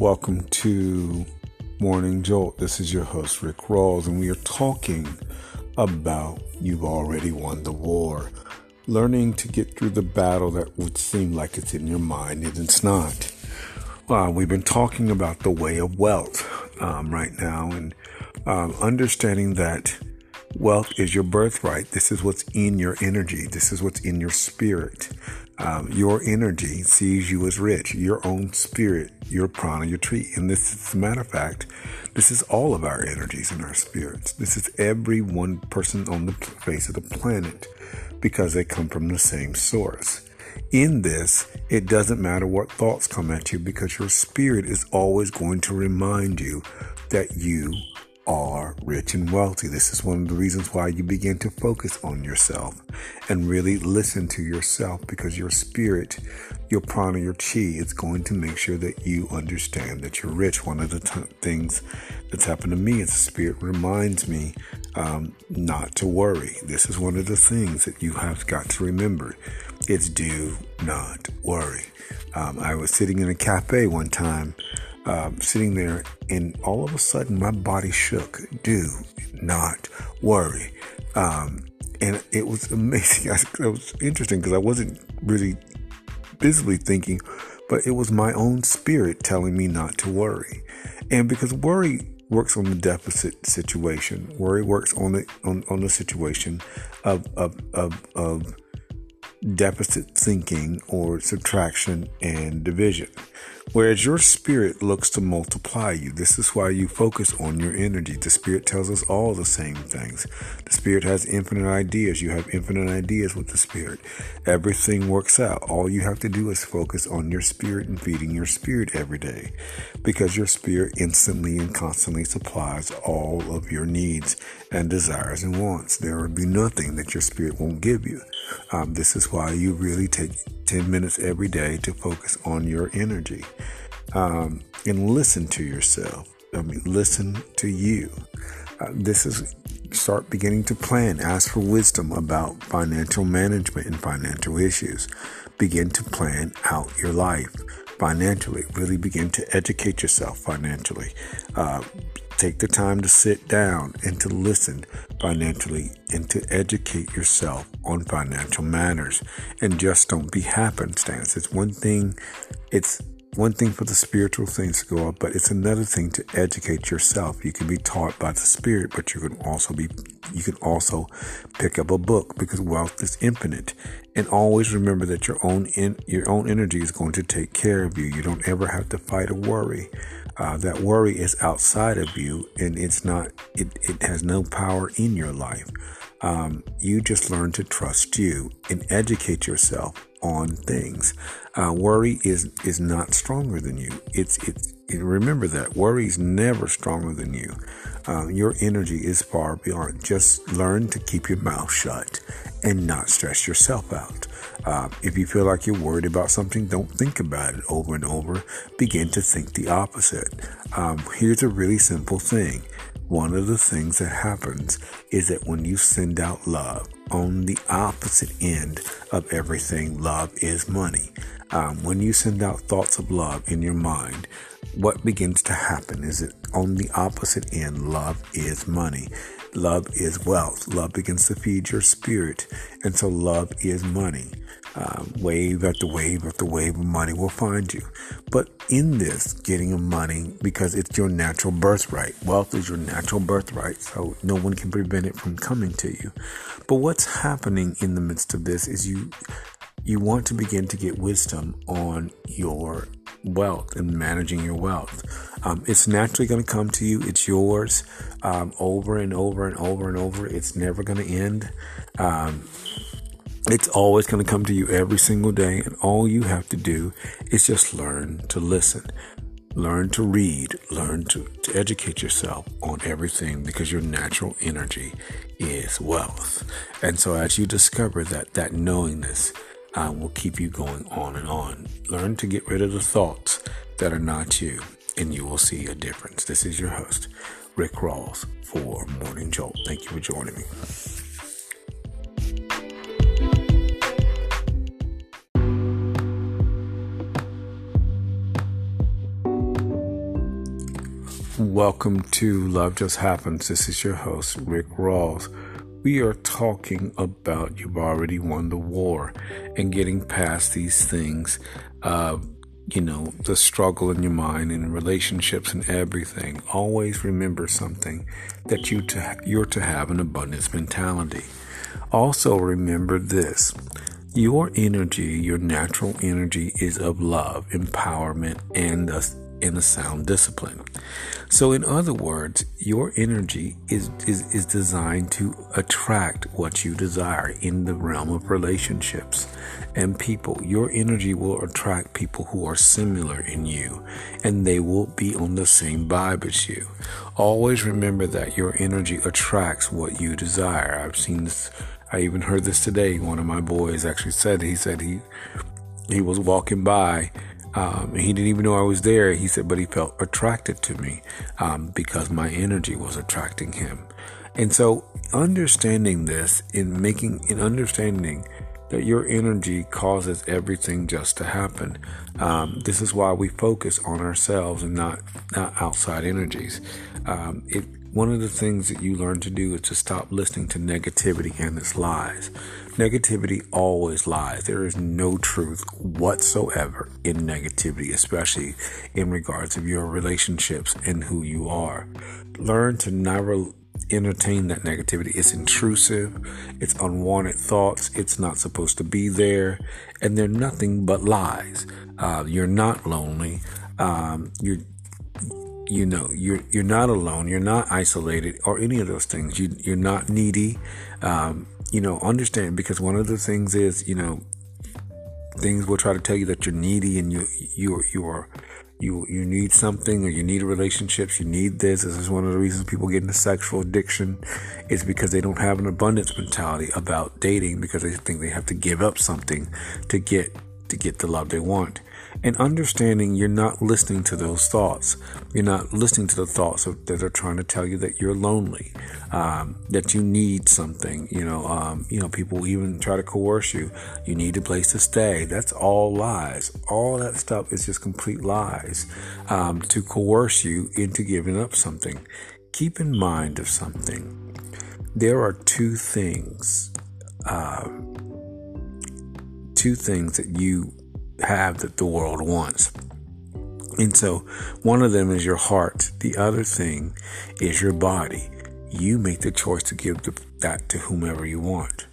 Welcome to Morning Jolt. This is your host, Rick Rawls, and we are talking about You've Already Won the War. Learning to get through the battle that would seem like it's in your mind and it's not. Uh, we've been talking about the way of wealth um, right now and um, understanding that wealth is your birthright. This is what's in your energy. This is what's in your spirit. Um, your energy sees you as rich. Your own spirit, your prana, your chi. And this, as a matter of fact, this is all of our energies and our spirits. This is every one person on the face of the planet because they come from the same source. In this, it doesn't matter what thoughts come at you because your spirit is always going to remind you that you are rich and wealthy. This is one of the reasons why you begin to focus on yourself and really listen to yourself because your spirit, your prana, your chi is going to make sure that you understand that you're rich. One of the t- things that's happened to me is the spirit reminds me um, not to worry. This is one of the things that you have got to remember. It's do not worry. Um, I was sitting in a cafe one time um, sitting there, and all of a sudden my body shook. Do not worry. Um, and it was amazing. it was interesting because I wasn't really visibly thinking, but it was my own spirit telling me not to worry. And because worry works on the deficit situation, worry works on the on, on the situation of of of, of deficit thinking or subtraction and division. Whereas your spirit looks to multiply you. This is why you focus on your energy. The spirit tells us all the same things. The spirit has infinite ideas. You have infinite ideas with the spirit. Everything works out. All you have to do is focus on your spirit and feeding your spirit every day because your spirit instantly and constantly supplies all of your needs and desires and wants. There will be nothing that your spirit won't give you. Um, this is why you really take 10 minutes every day to focus on your energy um, and listen to yourself. I mean, listen to you. Uh, this is start beginning to plan. Ask for wisdom about financial management and financial issues. Begin to plan out your life financially. Really begin to educate yourself financially. Uh, Take the time to sit down and to listen financially and to educate yourself on financial matters and just don't be happenstance. It's one thing, it's one thing for the spiritual things to go up, but it's another thing to educate yourself. You can be taught by the spirit, but you can also be you can also pick up a book because wealth is infinite. And always remember that your own in, your own energy is going to take care of you. You don't ever have to fight a worry. Uh, that worry is outside of you and it's not, it, it has no power in your life. Um, you just learn to trust you and educate yourself on things. Uh, worry is is not stronger than you. It's it's remember that worry is never stronger than you. Um, your energy is far beyond. Just learn to keep your mouth shut and not stress yourself out. Uh, if you feel like you're worried about something, don't think about it over and over. Begin to think the opposite. Um, here's a really simple thing. One of the things that happens is that when you send out love, on the opposite end of everything, love is money. Um, when you send out thoughts of love in your mind, what begins to happen is that on the opposite end, love is money. Love is wealth. Love begins to feed your spirit. And so love is money. Um, wave after wave after wave of money will find you. But in this getting of money, because it's your natural birthright, wealth is your natural birthright, so no one can prevent it from coming to you. But what's happening in the midst of this is you you want to begin to get wisdom on your wealth and managing your wealth. Um, it's naturally going to come to you. It's yours um, over and over and over and over. It's never going to end. Um, it's always going to come to you every single day. And all you have to do is just learn to listen, learn to read, learn to, to educate yourself on everything because your natural energy is wealth. And so as you discover that, that knowingness, uh, will keep you going on and on. Learn to get rid of the thoughts that are not you, and you will see a difference. This is your host, Rick Rawls, for Morning Jolt. Thank you for joining me. Welcome to Love Just Happens. This is your host, Rick Rawls. We are talking about you've already won the war and getting past these things. Uh, you know, the struggle in your mind and relationships and everything. Always remember something that you to, you're to have an abundance mentality. Also remember this. Your energy, your natural energy is of love, empowerment, and a in a sound discipline. So, in other words, your energy is, is, is designed to attract what you desire in the realm of relationships and people. Your energy will attract people who are similar in you and they will be on the same vibe as you. Always remember that your energy attracts what you desire. I've seen this. I even heard this today. One of my boys actually said, he said he, he was walking by um, he didn't even know I was there. He said, but he felt attracted to me um, because my energy was attracting him. And so, understanding this in making, in understanding that your energy causes everything just to happen. Um, this is why we focus on ourselves and not not outside energies. Um, it, one of the things that you learn to do is to stop listening to negativity and its lies. Negativity always lies. There is no truth whatsoever in negativity, especially in regards of your relationships and who you are. Learn to never entertain that negativity. It's intrusive, it's unwanted thoughts, it's not supposed to be there, and they're nothing but lies. Uh, you're not lonely. Um, you're you know you're you're not alone you're not isolated or any of those things. You you're not needy. Um, you know understand because one of the things is you know things will try to tell you that you're needy and you you you are you you need something or you need relationships you need this. This is one of the reasons people get into sexual addiction is because they don't have an abundance mentality about dating because they think they have to give up something to get to get the love they want and understanding you're not listening to those thoughts. You're not listening to the thoughts of, that are trying to tell you that you're lonely, um, that you need something. You know, um, you know, people even try to coerce you. You need a place to stay. That's all lies. All that stuff is just complete lies um, to coerce you into giving up something. Keep in mind of something. There are two things. Um, two things that you have that the world wants. And so one of them is your heart. The other thing is your body. You make the choice to give the, that to whomever you want.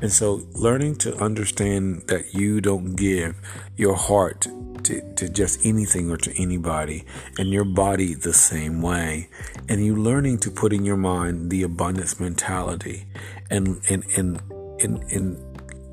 And so learning to understand that you don't give your heart to, to just anything or to anybody and your body the same way. And you learning to put in your mind the abundance mentality and, and, and, and, and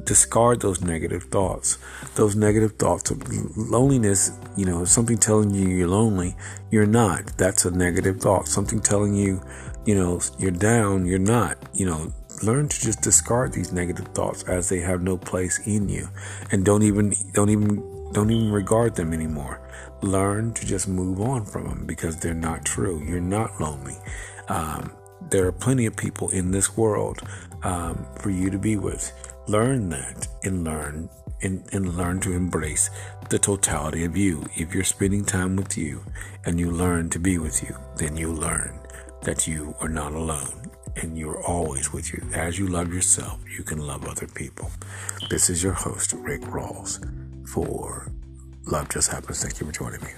discard those negative thoughts. Those negative thoughts of loneliness, you know, something telling you you're lonely, you're not. That's a negative thought. Something telling you, you know, you're down, you're not. You know, learn to just discard these negative thoughts as they have no place in you and don't even don't even don't even regard them anymore. Learn to just move on from them because they're not true. You're not lonely. Um, there are plenty of people in this world um, for you to be with. Learn that and learn and, and learn to embrace the totality of you. If you're spending time with you and you learn to be with you, then you learn that you are not alone and you're always with you. As you love yourself, you can love other people. This is your host, Rick Rawls, for Love Just Happens. Thank you for joining me.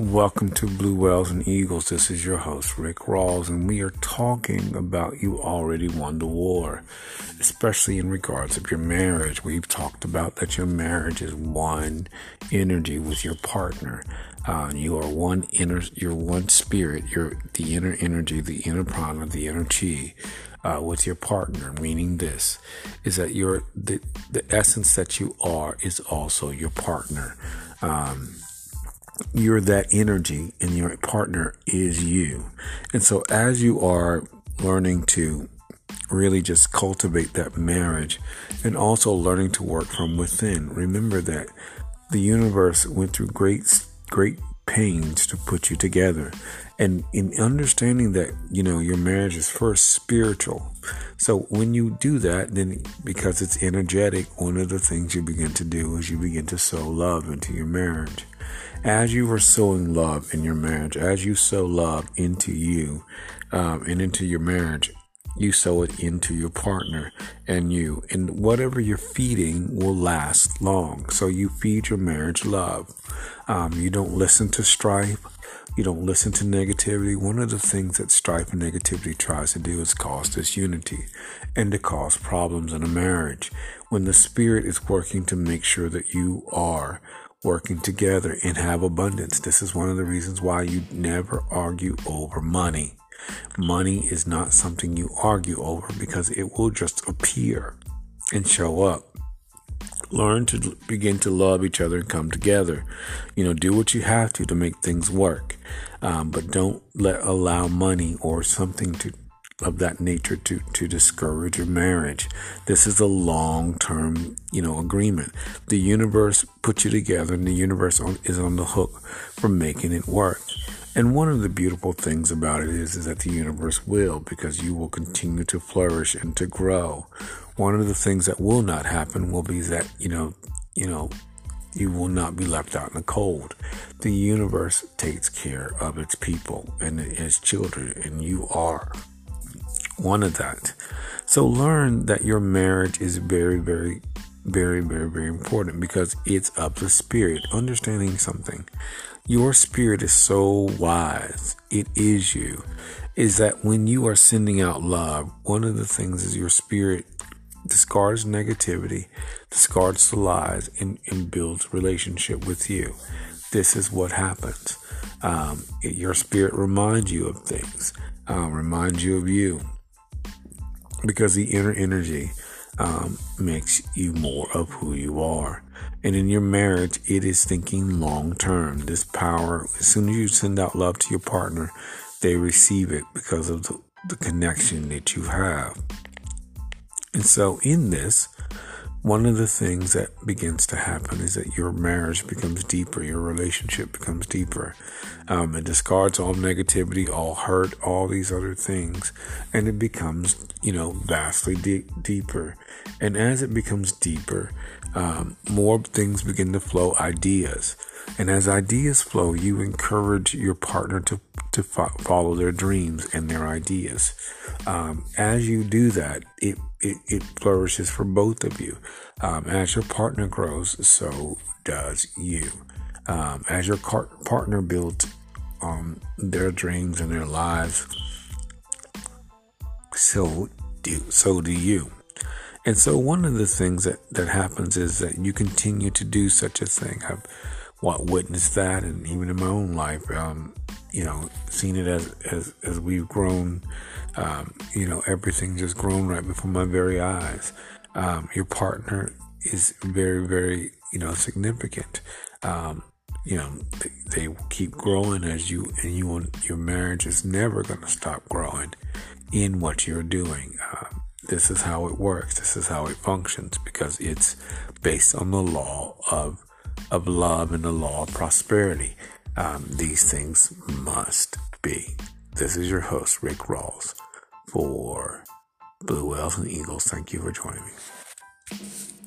Welcome to Blue Whales and Eagles. This is your host, Rick Rawls, and we are talking about you already won the war, especially in regards of your marriage. We've talked about that your marriage is one energy with your partner. Uh, you are one inner, you're one spirit. You're the inner energy, the inner prana, the inner chi. Uh, with your partner, meaning this is that you're the the essence that you are is also your partner. Um, you're that energy and your partner is you. And so as you are learning to really just cultivate that marriage and also learning to work from within, remember that the universe went through great, great pains to put you together. And in understanding that, you know, your marriage is first spiritual. So when you do that, then because it's energetic, one of the things you begin to do is you begin to sow love into your marriage. As you are sowing love in your marriage, as you sow love into you um, and into your marriage, you sow it into your partner and you. And whatever you're feeding will last long. So you feed your marriage love. Um, you don't listen to strife. You don't listen to negativity. One of the things that strife and negativity tries to do is cause disunity and to cause problems in a marriage. When the Spirit is working to make sure that you are working together and have abundance, this is one of the reasons why you never argue over money. Money is not something you argue over because it will just appear and show up. Learn to begin to love each other and come together. You know, do what you have to to make things work, um, but don't let allow money or something to of that nature to to discourage your marriage. This is a long term, you know, agreement. The universe put you together, and the universe is on the hook for making it work. And one of the beautiful things about it is, is that the universe will, because you will continue to flourish and to grow. One of the things that will not happen will be that, you know, you know, you will not be left out in the cold. The universe takes care of its people and its children, and you are one of that. So learn that your marriage is very, very, very, very, very important because it's of the spirit. Understanding something your spirit is so wise. It is you. Is that when you are sending out love, one of the things is your spirit discards negativity, discards the lies, and, and builds relationship with you. This is what happens. Um, it, your spirit reminds you of things, um, reminds you of you, because the inner energy um, makes you more of who you are. And in your marriage, it is thinking long term. This power, as soon as you send out love to your partner, they receive it because of the, the connection that you have. And so, in this, one of the things that begins to happen is that your marriage becomes deeper, your relationship becomes deeper. Um, it discards all negativity, all hurt, all these other things, and it becomes, you know, vastly de- deeper. And as it becomes deeper, um, more things begin to flow, ideas. And as ideas flow, you encourage your partner to, to fo- follow their dreams and their ideas. Um, as you do that, it, it, it, flourishes for both of you. Um, as your partner grows, so does you. Um, as your car- partner builds um, their dreams and their lives, so do so do you. And so one of the things that, that happens is that you continue to do such a thing. I've witnessed that and even in my own life, um, you know, seen it as, as, as we've grown, um, you know, everything just grown right before my very eyes. Um, your partner is very, very, you know, significant. Um, you know, they, they, keep growing as you, and you, your marriage is never going to stop growing in what you're doing. Um, this is how it works. This is how it functions because it's based on the law of of love and the law of prosperity. Um, these things must be. This is your host, Rick Rawls, for Blue Whales and Eagles. Thank you for joining me.